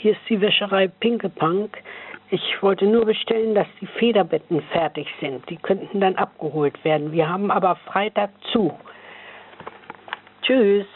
Hier ist die Wäscherei Pinkelpunk. Ich wollte nur bestellen, dass die Federbetten fertig sind. Die könnten dann abgeholt werden. Wir haben aber Freitag zu. Tschüss.